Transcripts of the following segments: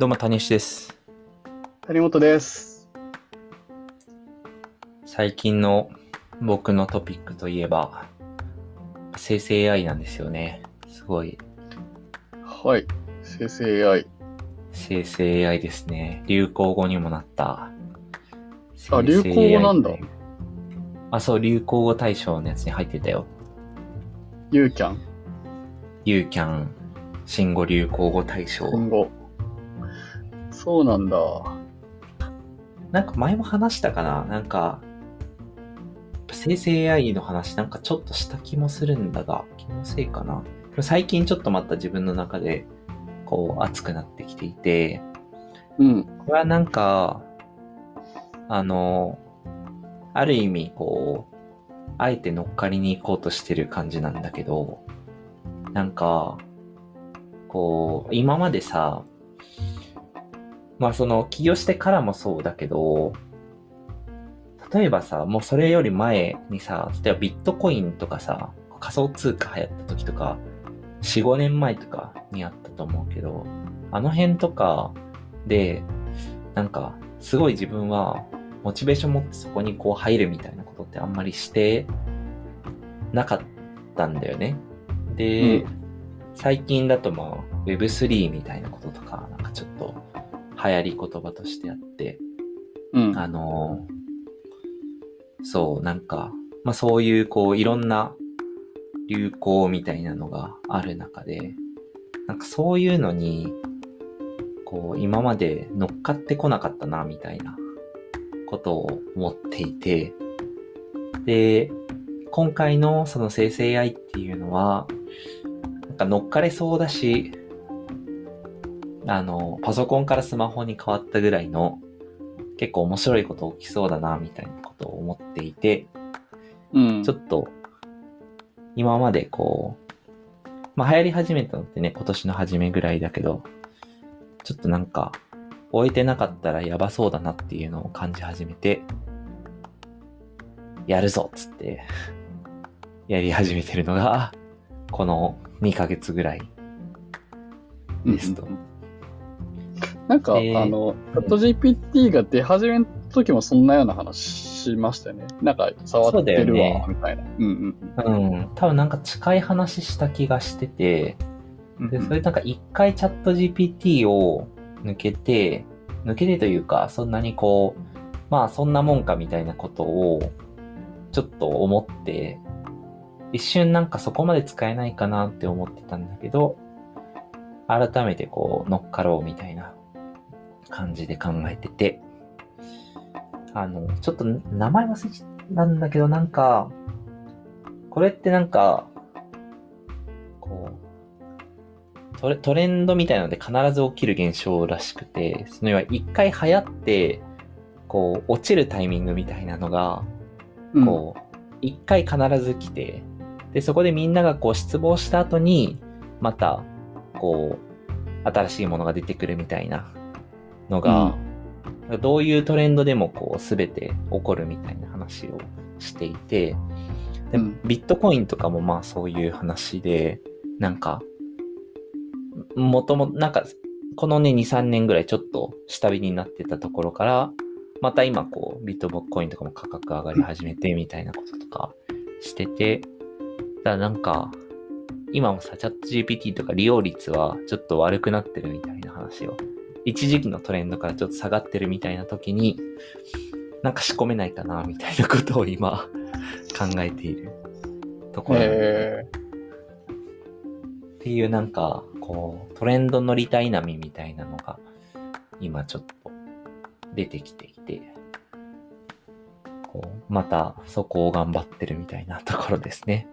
どうも、谷吉です。谷本です。最近の僕のトピックといえば、生成 AI なんですよね。すごい、はい。生成 AI。生成 AI ですね。流行語にもなった。あ流行語なんだあ、そう、流行語大賞のやつに入ってたよ。ユーキャン。ユーキャン新語・流行語大賞。今後。そうなんだ。なんか前も話したかな？なんか、生成 AI の話なんかちょっとした気もするんだが、気のせいかな最近ちょっとまた自分の中で、こう、熱くなってきていて、うん。これはなんか、あの、ある意味、こう、あえて乗っかりに行こうとしてる感じなんだけど、なんか、こう、今までさ、まあその起業してからもそうだけど、例えばさ、もうそれより前にさ、例えばビットコインとかさ、仮想通貨流行った時とか、4、5年前とかにあったと思うけど、あの辺とかで、なんか、すごい自分は、モチベーション持ってそこにこう入るみたいなことってあんまりしてなかったんだよね。で、う最近だとまあ、Web3 みたいなこととか、なんかちょっと流行り言葉としてあって、うん。あのーそう、なんか、まあそういうこういろんな流行みたいなのがある中で、なんかそういうのに、こう今まで乗っかってこなかったな、みたいなことを思っていて、で、今回のその生成 AI っていうのは、なんか乗っかれそうだし、あの、パソコンからスマホに変わったぐらいの結構面白いこと起きそうだな、みたいなことを思っていて、うん。ちょっと、今までこう、まあ流行り始めたのってね、今年の初めぐらいだけど、ちょっとなんか、終えてなかったらやばそうだなっていうのを感じ始めて、やるぞっつって、やり始めてるのが、この2ヶ月ぐらいですと。なんか、えーあの、チャット GPT が出始めの時もそんなような話しましたよね。なんか、触ってるそうだよねわ、みたいな。うんうんうん、多分なんか近い話した気がしてて、うん。で、それなんか一回チャット GPT を抜けて、抜けてというか、そんなにこう、まあそんなもんかみたいなことを、ちょっと思って、一瞬なんかそこまで使えないかなって思ってたんだけど、改めてこう乗っかろうみたいな感じで考えてて、あの、ちょっと名前忘れちゃんだけど、なんか、これってなんか、こう、トレトレンドみたいなので必ず起きる現象らしくて、その要は一回流行って、こう、落ちるタイミングみたいなのが、うん。こう、一回必ず来て、で、そこでみんながこう失望した後に、また、こう、新しいものが出てくるみたいなのが、どういうトレンドでもこう、すべて起こるみたいな話をしていて、でうん。ビットコインとかもまあそういう話で、なんか、もとも、なんか、このね、2、3年ぐらいちょっと下火になってたところから、また今こう、ビットコインとかも価格上がり始めてみたいなこととかしてて、だからなんか、今もさ、チャット GPT とか利用率はちょっと悪くなってるみたいな話を、一時期のトレンドからちょっと下がってるみたいな時に、なんか仕込めないかな、みたいなことを今、考えているところっていうなんか、こう、トレンド乗りたい波みたいなのが、今ちょっと出てきていて、こう、またそこを頑張ってるみたいなところですね。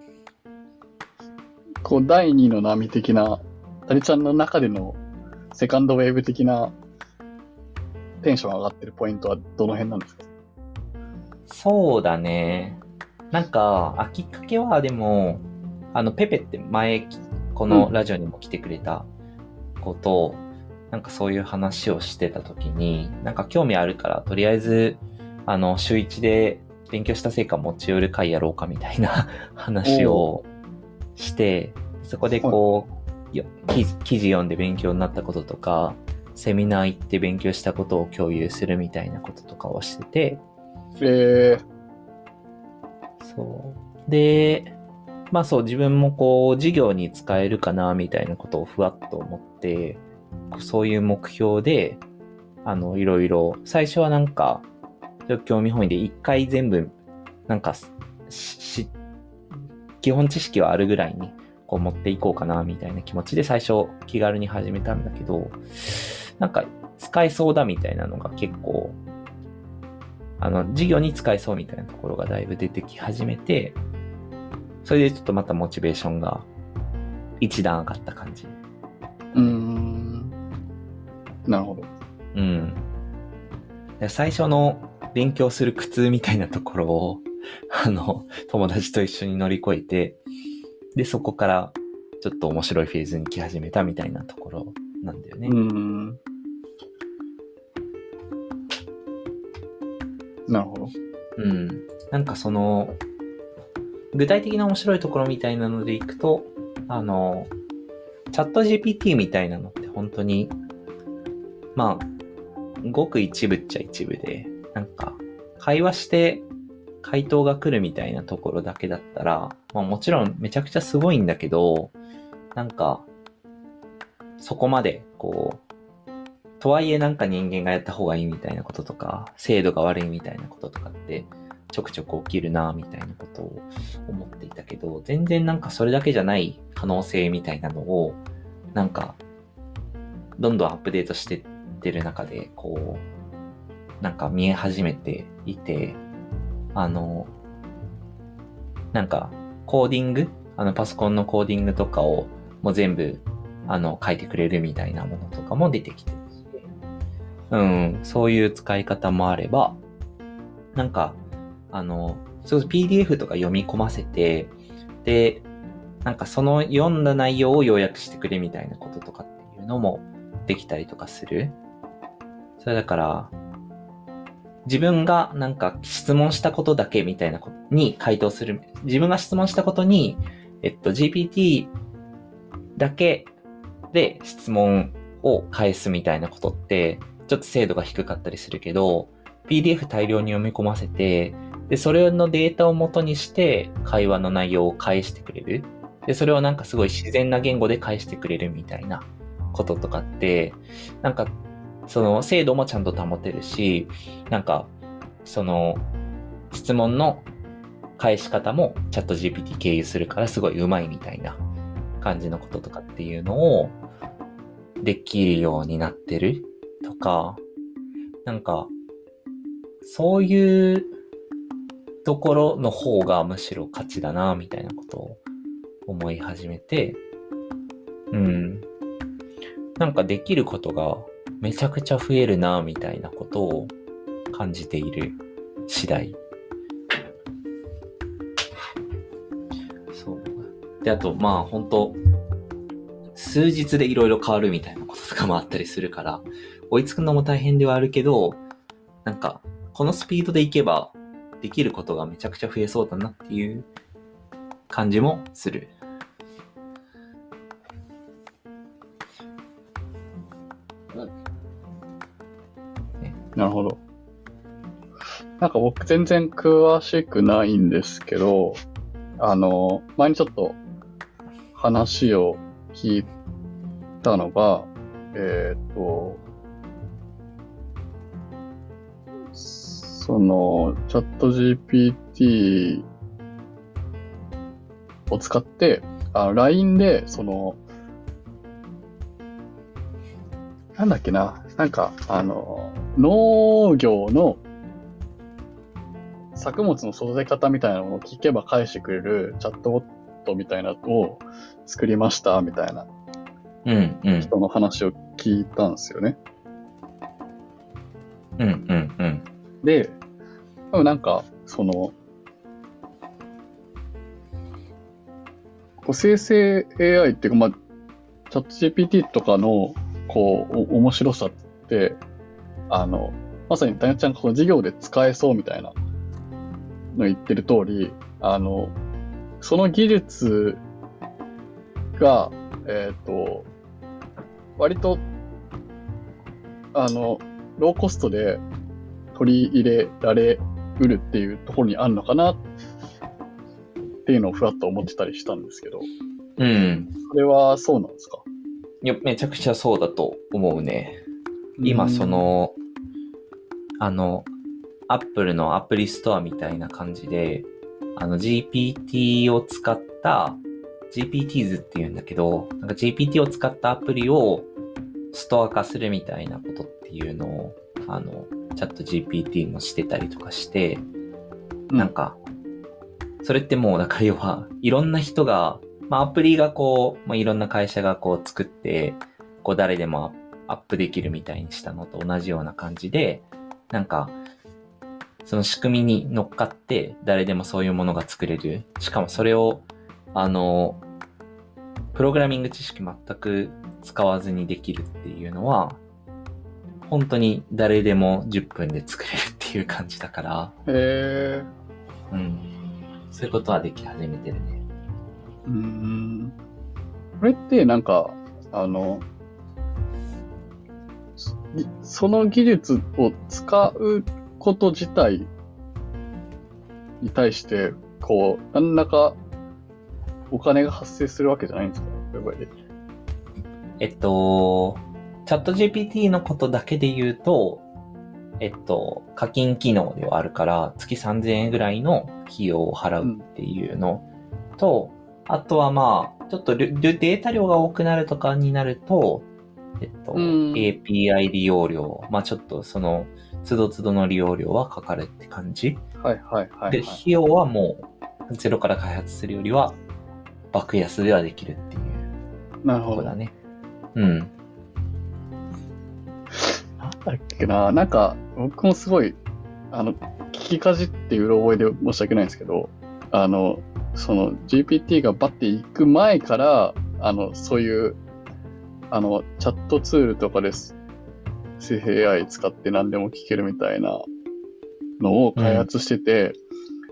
こう、第二の波的な、谷ちゃんの中でのセカンドウェーブ的なテンション上がってるポイントはどの辺なんですか？そうだね。なんか、あ、きっかけはでも、あの、ペペって前、このラジオにも来てくれたこと、なんかそういう話をしてた時に、なんか興味あるから、とりあえず、あの、週一で勉強した成果持ち寄る会やろうかみたいな話をして、そこでこう、よ記記事読んで勉強になったこととか、セミナー行って勉強したことを共有するみたいなこととかをしてて、えそう。で、まあそう、自分もこう、授業に使えるかな、みたいなことをふわっと思って、そういう目標で、あの、いろいろ、最初はなんか、興味本位で一回全部、なんか、し、し基本知識はあるぐらいに、こう持っていこうかな、みたいな気持ちで最初気軽に始めたんだけど、なんか使えそうだみたいなのが結構、あの、授業に使えそうみたいなところがだいぶ出てき始めて、それでちょっとまたモチベーションが一段上がった感じ。ー、うーん。なるほど。うん。で最初の勉強する苦痛みたいなところを、あの、友達と一緒に乗り越えて、で、そこからちょっと面白いフェーズに来始めたみたいなところなんだよね。うーん。なるほど。うん。なんかその、具体的な面白いところみたいなのでいくと、あの、チャット GPT みたいなのって本当に、まあ、ごく一部っちゃ一部で、なんか、会話して回答が来るみたいなところだけだったら、まあもちろんめちゃくちゃすごいんだけど、なんか、そこまで、こう、とはいえなんか人間がやった方がいいみたいなこととか、精度が悪いみたいなこととかって、ちょくちょく起きるな、みたいなことを思っていたけど、全然なんかそれだけじゃない可能性みたいなのを、なんか、どんどんアップデートしてってる中で、こう、なんか見え始めていて、あの、なんか、コーディング？あの、パソコンのコーディングとかを、もう全部、あの、書いてくれるみたいなものとかも出てきてるし、うん、そういう使い方もあれば、なんか、あの、そう PDF とか読み込ませて、で、なんかその読んだ内容を要約してくれみたいなこととかっていうのもできたりとかする。それだから、自分がなんか質問したことだけみたいなことに回答する。自分が質問したことに、えっと、GPT だけで質問を返すみたいなことって、ちょっと精度が低かったりするけど、PDF 大量に読み込ませて、で、それのデータを元にして会話の内容を返してくれる。で、それをなんかすごい自然な言語で返してくれるみたいなこととかって、なんか、その精度もちゃんと保てるし、なんか、その、質問の返し方もチャット GPT 経由するからすごい上手いみたいな感じのこととかっていうのをできるようになってるとか、なんか、そういうところの方がむしろ勝ちだな、みたいなことを思い始めて、うん。なんかできることがめちゃくちゃ増えるな、みたいなことを感じている次第。そう。で、あと、まあ、本当数日でいろいろ変わるみたいなこととかもあったりするから、追いつくのも大変ではあるけど、なんか、このスピードでいけば、できることがめちゃくちゃ増えそうだなっていう感じもする。なるほど。なんか僕全然詳しくないんですけど、あの、前にちょっと話を聞いたのが、えっ、と、その、チャット GPT を使って、あ LINE で、その、なんだっけな、なんか、あの、農業の作物の育て方みたいなのを聞けば返してくれるチャットボットみたいなのを作りましたみたいなうん、うん、人の話を聞いたんですよね。うん、うん、うん。で、多分なんか、その、こう生成 AI っていうか、まあ、チャット GPT とかの、こう、お面白さって、あの、まさにダニちゃんがこの授業で使えそうみたいなの言ってる通り、あの、その技術が、えっ、と、割とあの、ローコストで取り入れられうるっていうところにあるのかなっていうのをふわっと思ってたりしたんですけど、うん。それはそうなんですか？いや、めちゃくちゃそうだと思うね。今、そ、の、あの、アップルのアプリストアみたいな感じで、あの GPT を使った、GPTs って言うんだけど、なんか GPT を使ったアプリをストア化するみたいなことっていうのを、あの、チャット GPT もしてたりとかして、うん。なんか、それってもう、だから要は、いろんな人が、まあアプリがこう、まあいろんな会社がこう作って、こう誰でもアップできるみたいにしたのと同じような感じで、なんか、その仕組みに乗っかって誰でもそういうものが作れる。しかもそれを、あの、プログラミング知識全く使わずにできるっていうのは、本当に誰でも10分で作れるっていう感じだから、へえうん。そういうことはでき始めてるね。ー、うーん。これってなんか、あの、その技術を使うこと自体に対して、こう、何らかお金が発生するわけじゃないんですか？やっぱり。えっと、チャット GPT のことだけで言うと、えっと、課金機能ではあるから、月3000円ぐらいの費用を払うっていうのと、あとはまあ、ちょっとデータ量が多くなるとかになると、えっと、うん API 利用料、まあちょっとその、都度都度の利用料はかかるって感じ。はいはいはい、で、はい。費用はもう、ゼロから開発するよりは、爆安ではできるっていうなるほど。だね。うん。なんだっけな、なんか、僕もすごい、あの、聞きかじってうろ覚えで申し訳ないんですけど、あの、その GPT がバッて行く前から、あの、そういう、あの、チャットツールとかです。生成 AI 使って何でも聞けるみたいなのを開発してて、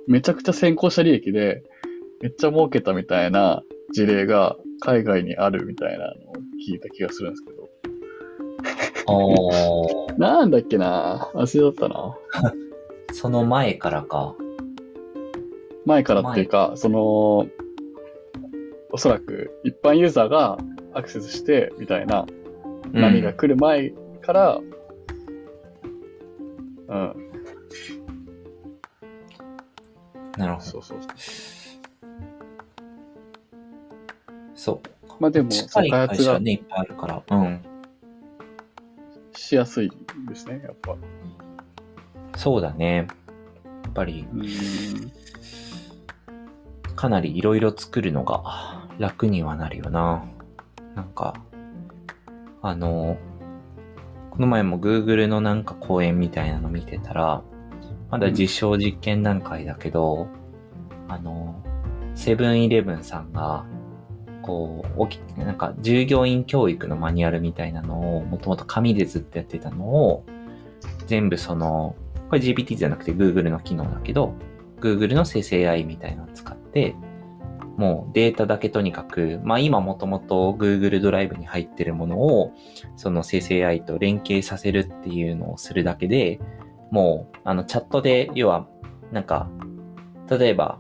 めちゃくちゃ先行者利益で、めっちゃ儲けたみたいな事例が海外にあるみたいなのを聞いた気がするんですけど、おー なんだっけな忘れだったな。その前からか。前からっていうか、その、おそらく一般ユーザーがアクセスしてみたいな波が来る前から、うん、なるほど。そうそう。そう。まあでも、近い開発が会社ね、いっぱいあるから。うん。しやすいですね、やっぱ。そうだね。やっぱり。かなりいろいろ作るのが楽にはなるよな。なんか、あの、この前も Google のなんか講演みたいなの見てたら、まだ実証実験段階だけど、あの、セブンイレブンさんが、こう、おき、なんか従業員教育のマニュアルみたいなのを、もともと紙でずっとやってたのを、全部その、これ GPT じゃなくて Google の機能だけど、Google の生成 AI みたいなのを使って、もうデータだけとにかく、まあ今もともと Google ドライブに入ってるものを、その生成 AI と連携させるっていうのをするだけで、もう、あの、チャットで、要は、なんか、例えば、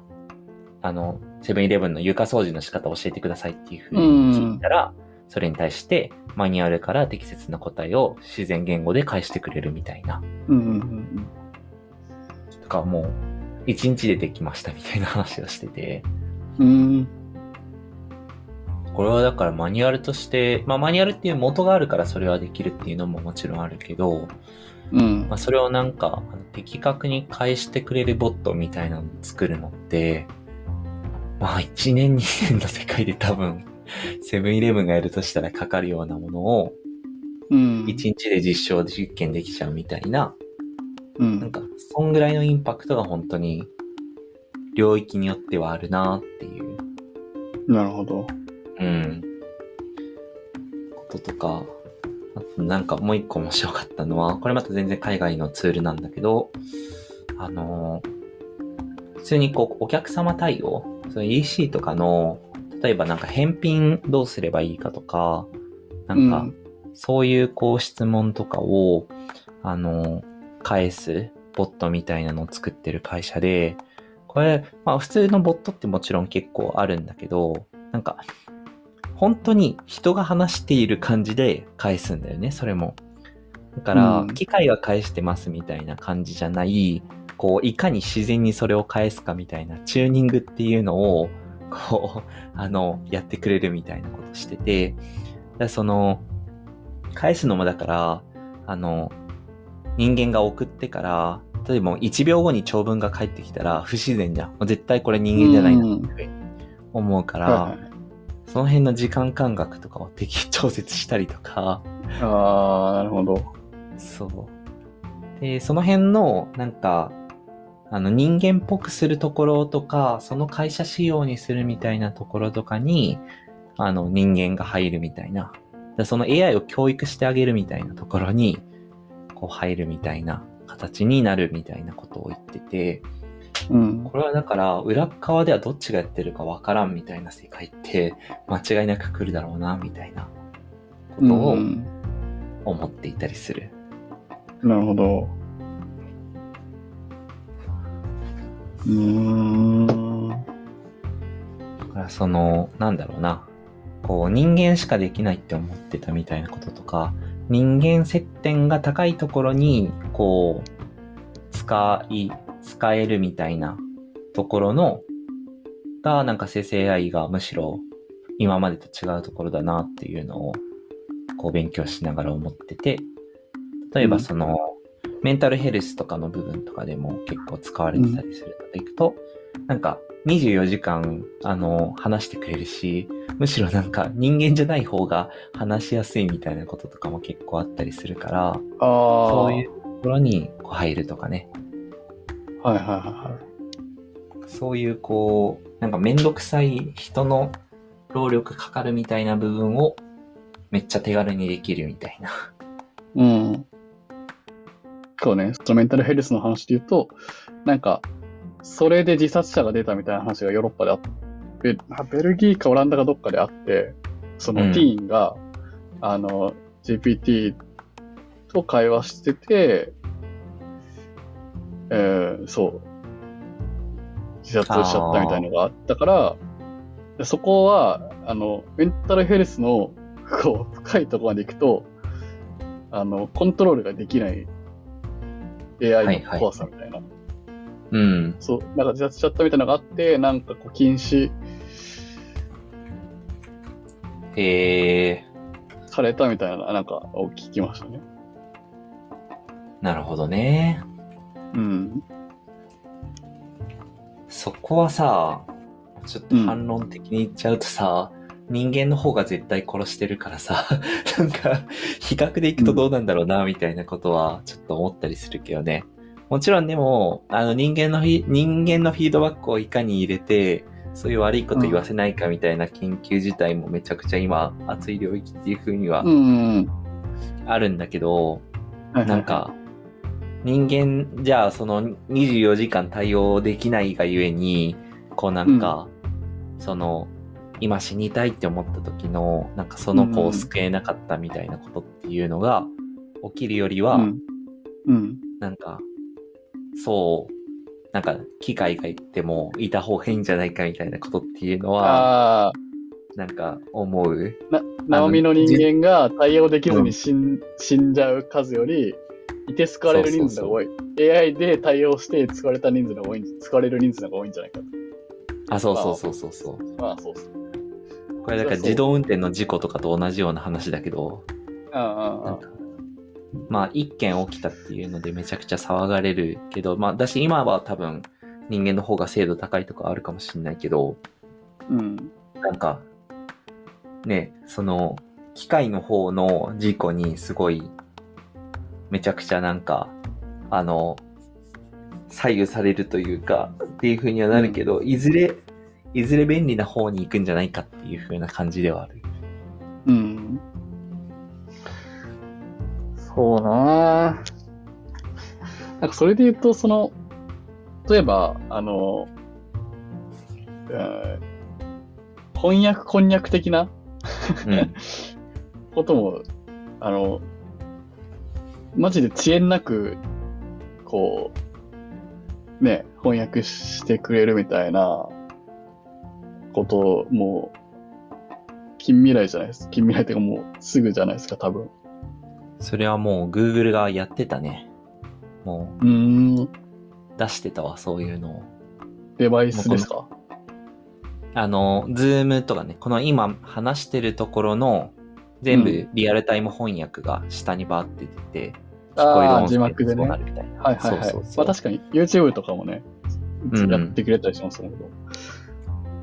あの、セブンイレブンの床掃除の仕方を教えてくださいっていうふうに聞いたら、それに対してマニュアルから適切な答えを自然言語で返してくれるみたいな。うんうんうんとかもう、一日でできましたみたいな話をしてて、これはだからマニュアルとして、まあマニュアルっていう元があるからそれはできるっていうのももちろんあるけど、うんまあそれをなんか的確に返してくれるボットみたいなのを作るのって、まあ1年2年の世界で多分、セブンイレブンがやるとしたらかかるようなものをうん。1日で実証実験できちゃうみたいな、うん。なんかそんぐらいのインパクトが本当に領域によってはあるなっていうなるほど。うん。こととか、あとなんかもう一個面白かったのは、これまた全然海外のツールなんだけど、あのー普通にこう、お客様対応、その EC とかの、例えばなんか返品どうすればいいかとか、なんか、そういうこう質問とかを、あの、返すボットみたいなのを作ってる会社で、これ、まあ普通のボットってもちろん結構あるんだけど、なんか、本当に人が話している感じで返すんだよね、それも。だから、うん機械が返してますみたいな感じじゃない、こう、いかに自然にそれを返すかみたいなチューニングっていうのを、こう、あの、やってくれるみたいなことしてて、だその、返すのもだから、あの、人間が送ってから、例えば1秒後に長文が返ってきたら不自然じゃん。もう絶対これ人間じゃないなって思うから、はいはいその辺の時間感覚とかを適調節したりとか、ああ、なるほど。そう。で、その辺の、なんか、あの人間っぽくするところとか、その会社仕様にするみたいなところとかに、あの人間が入るみたいな。でその AI を教育してあげるみたいなところに、こう入るみたいな形になるみたいなことを言ってて、うん。これはだから裏側ではどっちがやってるかわからんみたいな世界って間違いなく来るだろうな、みたいなことをうん思っていたりする。なるほど。うーん。だからその、なんだろうな。こう、人間しかできないって思ってたみたいなこととか、人間接点が高いところに、こう、使い、使えるみたいなところの、が、なんか生成 AI がむしろ今までと違うところだなっていうのを、こう勉強しながら思ってて、例えばうん。その、メンタルヘルスとかの部分とかでも結構使われてたりするのでいくと、なんか24時間、あの、話してくれるし、むしろなんか人間じゃない方が話しやすいみたいなこととかも結構あったりするから、ああ。そういうところにこう入るとかね。はいはいはいはい。そういうこう、なんかめんどくさい人の労力かかるみたいな部分をめっちゃ手軽にできるみたいな。うん。そうね、そのメンタルヘルスの話で言うと、なんか、それで自殺者が出たみたいな話がヨーロッパであって、あベルギーかオランダかどっかであって、そのうんティーンが、あの、GPT と会話してて、えーそう、自殺しちゃったみたいなのがあったから、でそこは、あの、メンタルヘルスの、こう、深いところまで行くと、あの、コントロールができない AI の怖さみたいな。うん。そう、なんか自殺しちゃったみたいなのがあって、なんかこう禁止へえされたみたいな、なんかを聞きましたね。なるほどね。うん。そこはさ、ちょっと反論的に言っちゃうとさ、人間の方が絶対殺してるからさ、なんか、比較でいくとどうなんだろうな、みたいなことは、ちょっと思ったりするけどね。もちろんでも、あの人間のフィ、人間のフィードバックをいかに入れて、そういう悪いこと言わせないかみたいな研究自体もめちゃくちゃ今、熱い領域っていう風にはうん。あるんだけど、はいなん、か、人間じゃあその24時間対応できないがゆえに、こうなんか、その、今死にたいって思った時の、なんかその子を救えなかったみたいなことっていうのが起きるよりは。なんか、そう、なんか機械が言ってもいた方がいいんじゃないかみたいなことっていうのは、ああ、なんか思う？な、ナオミの人間が対応できずに死ん,、死んじゃう数より、いて救われる人数が多い。AI で対応して救われた人数が多い、救われる人数が多いんじゃないかと。あ、そうそうそうそうそう。まあ、そうっす。これだから自動運転の事故とかと同じような話だけど、ああ、あなんかまあ一件起きたっていうのでめちゃくちゃ騒がれるけど、まあだし今は多分人間の方が精度高いとかあるかもしれないけど、うん。なんか、ね、その、機械の方の事故にすごい、めちゃくちゃなんか、あの、左右されるというか、っていう風にはなるけど、いずれ、いずれ便利な方に行くんじゃないかっていう風な感じではある。そうなぁなんかそれで言うと、その、例えば、あの、うん翻訳こんにゃく的なうん。ことも、あの、マジで遅延なく、こう、ね、翻訳してくれるみたいなことを、もう、近未来じゃないです。近未来っていうかもうすぐじゃないですか、多分。それはもう Google がやってたね。もうーん、う出してたわ、そういうのを。デバイスですか？あの、Zoom とかね、この今話してるところの全う部リアルタイム翻訳が下にバーって出て、聞こえる音声字幕でね。なるみたいな。はいはい。そうそうそうまあ確かに YouTube とかもね、うんやってくれたりしますもんけど。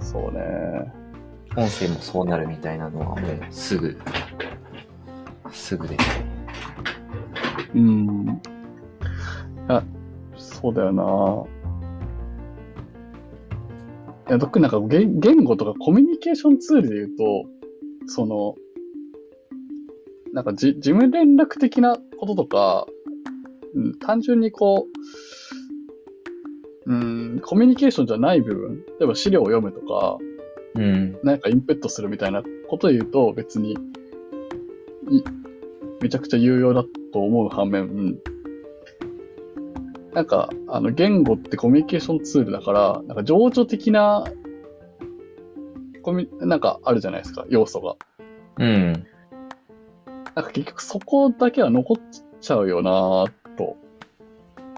そうね。音声もそうなるみたいなのはもうすぐ、すぐですね。うん。いや、そうだよな。いや、特になんか言言語とかコミュニケーションツールで言うと、その、なんかじ事務連絡的なこととか、うん、単純にこう、うん、コミュニケーションじゃない部分、例えば資料を読むとか、うん。なんかインプットするみたいなことで言うと別にいめちゃくちゃ有用だと思う反面、なんかあの言語ってコミュニケーションツールだから、なんか情緒的なコミュなんかあるじゃないですか、要素が。うん。なんか結局そこだけは残っちゃうよなと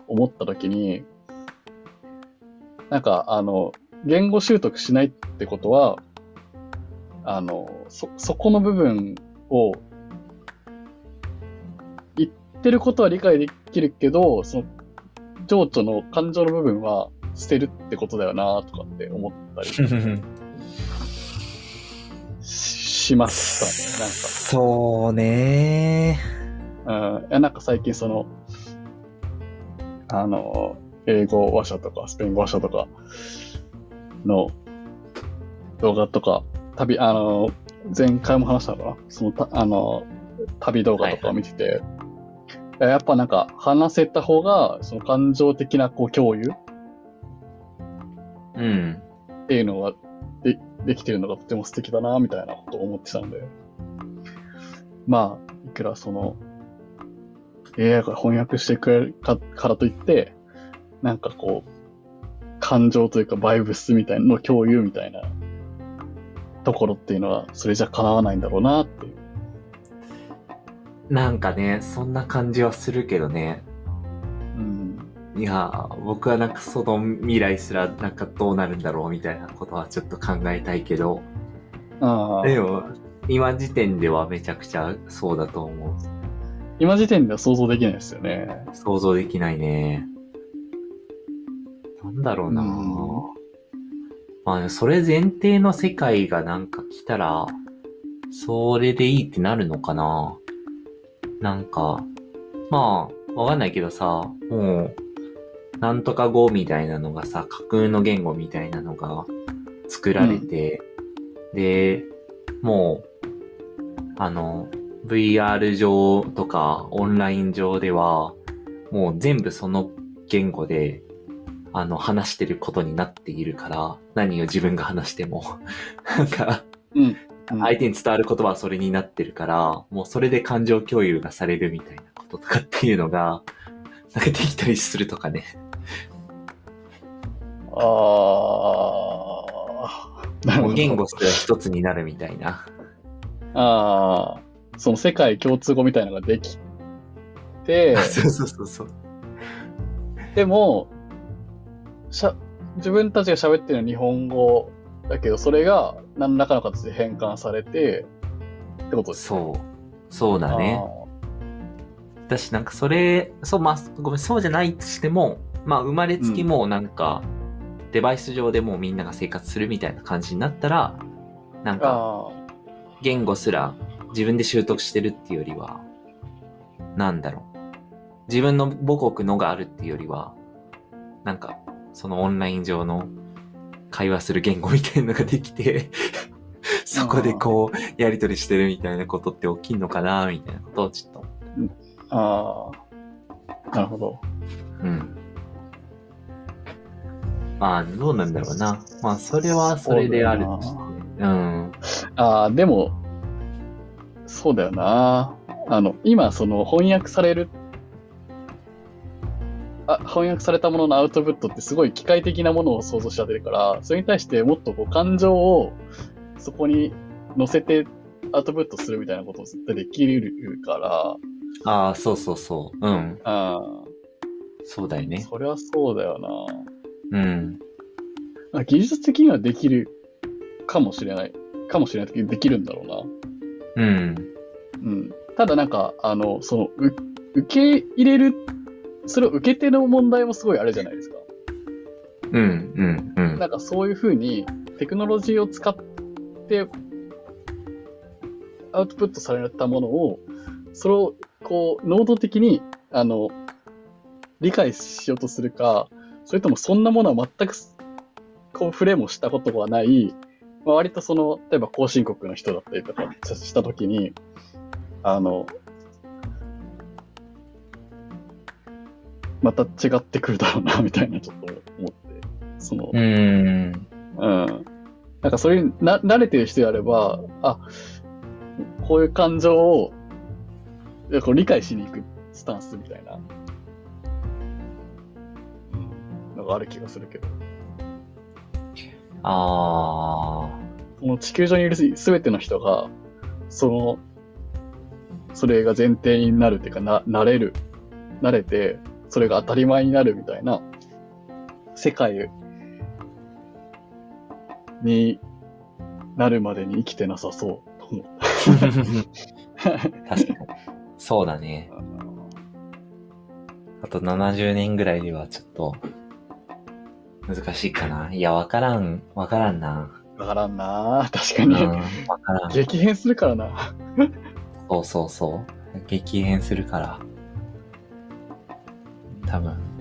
思ったときに、なんかあの、言語習得しないってことは、あの、そ、そこの部分を、言ってることは理解できるけど、その、情緒の感情の部分は捨てるってことだよなとかって思ったりししましたね。なんか。そうねうん。いや、なんか最近その、あの、英語話者とか、スペイン語話者とかの動画とか、旅、あの、前回も話したのかな？その、たあの、旅動画とかを見てて、やっぱなんか話せた方が、その感情的なこう共有うん。っていうのがでできてるのがとても素敵だな、みたいなことを思ってたので。まあ、いくらその、AI が翻訳してくれるかからといって、なんかこう、感情というかバイブスみたいなの共有みたいなところっていうのは、それじゃ叶わないんだろうなっていう。なんかね、そんな感じはするけどね。うん。いや、僕はなんかその未来すらなんかどうなるんだろうみたいなことはちょっと考えたいけど、ああ、でも、今時点ではめちゃくちゃそうだと思う。今時点では想像できないですよね。想像できないね。なんだろうな、うんまあ、それ前提の世界がなんか来たら、それでいいってなるのかななんか、まあ、わかんないけどさ、もう、なんとか語みたいなのがさ、架空の言語みたいなのが作られて、で、もう、あの、VR 上とかオンライン上では、もう全部その言語で、あの、話してることになっているから、何を自分が話しても、なんか、うん。うん相手に伝わる言葉はそれになってるから、もうそれで感情共有がされるみたいなこととかっていうのが、なんかできたりするとかね。ああ。もう言語すら一つになるみたいな。ああ、その世界共通語みたいなのができて、そうそうそうそう。でも、しゃ、自分たちが喋ってる日本語だけど、それが何らかの形で変換されて、ってことですそう。そうだね。私なんかそれ、そう、まあ、ごめん、そうじゃないとしても、まあ生まれつきもなんか、デバイス上でもうみんなが生活するみたいな感じになったら、なんあか、あ言語すら自分で習得してるっていうよりは、なんだろう。自分の母国のがあるっていうよりは、なんか、そのオンライン上の会話する言語みたいなのができて、そこでこう、やりとりしてるみたいなことって起きんのかなみたいなことをちょっと、ああ、なるほど。うん。まあ、どうなんだろうな。まあ、それはそれであるとして。うん。ああ、でも、そうだよな。あの、今、その翻訳される、あ、翻訳されたもののアウトプットってすごい機械的なものを想像しちゃってるから、それに対してもっとこう感情をそこに乗せてアウトプットするみたいなことを絶対できるから、ああ、そうそうそう。うん。あそうだよね。それはそうだよな。うん。あ技術的にはできるかもしれない。かもしれないけど、できるんだろうな。うん。うん。ただなんか、あの、その、う受け入れる、それを受け手の問題もすごいあるじゃないですか。うん、うん、うん。なんかそういうふうに、テクノロジーを使って、アウトプットされたものを、それを、こう、能動的に、あの、理解しようとするか、それともそんなものは全くす、こう、触れもしたことがない、まあ、割とその、例えば後進国の人だったりとかしたときに、あの、また違ってくるだろうな、みたいなちょっと思って、その、うーん。うん。なんかそれにな慣れてる人であれば、あ、こういう感情をこう理解しに行くスタンスみたいな、うん、のがある気がするけど、あこの地球上にいるすべての人が、その、それが前提になるっていうか、な、慣れる、慣れて、それが当たり前になるみたいな、世界になるまでに生きてなさそうと思っあ。確かに。そうだね。あと70年ぐらいではちょっと、難しいかな。いや、わからん、わからんな。た。わからんな確かうん、に。わからん。激変するからな。そうそうそう。激変するから。多分、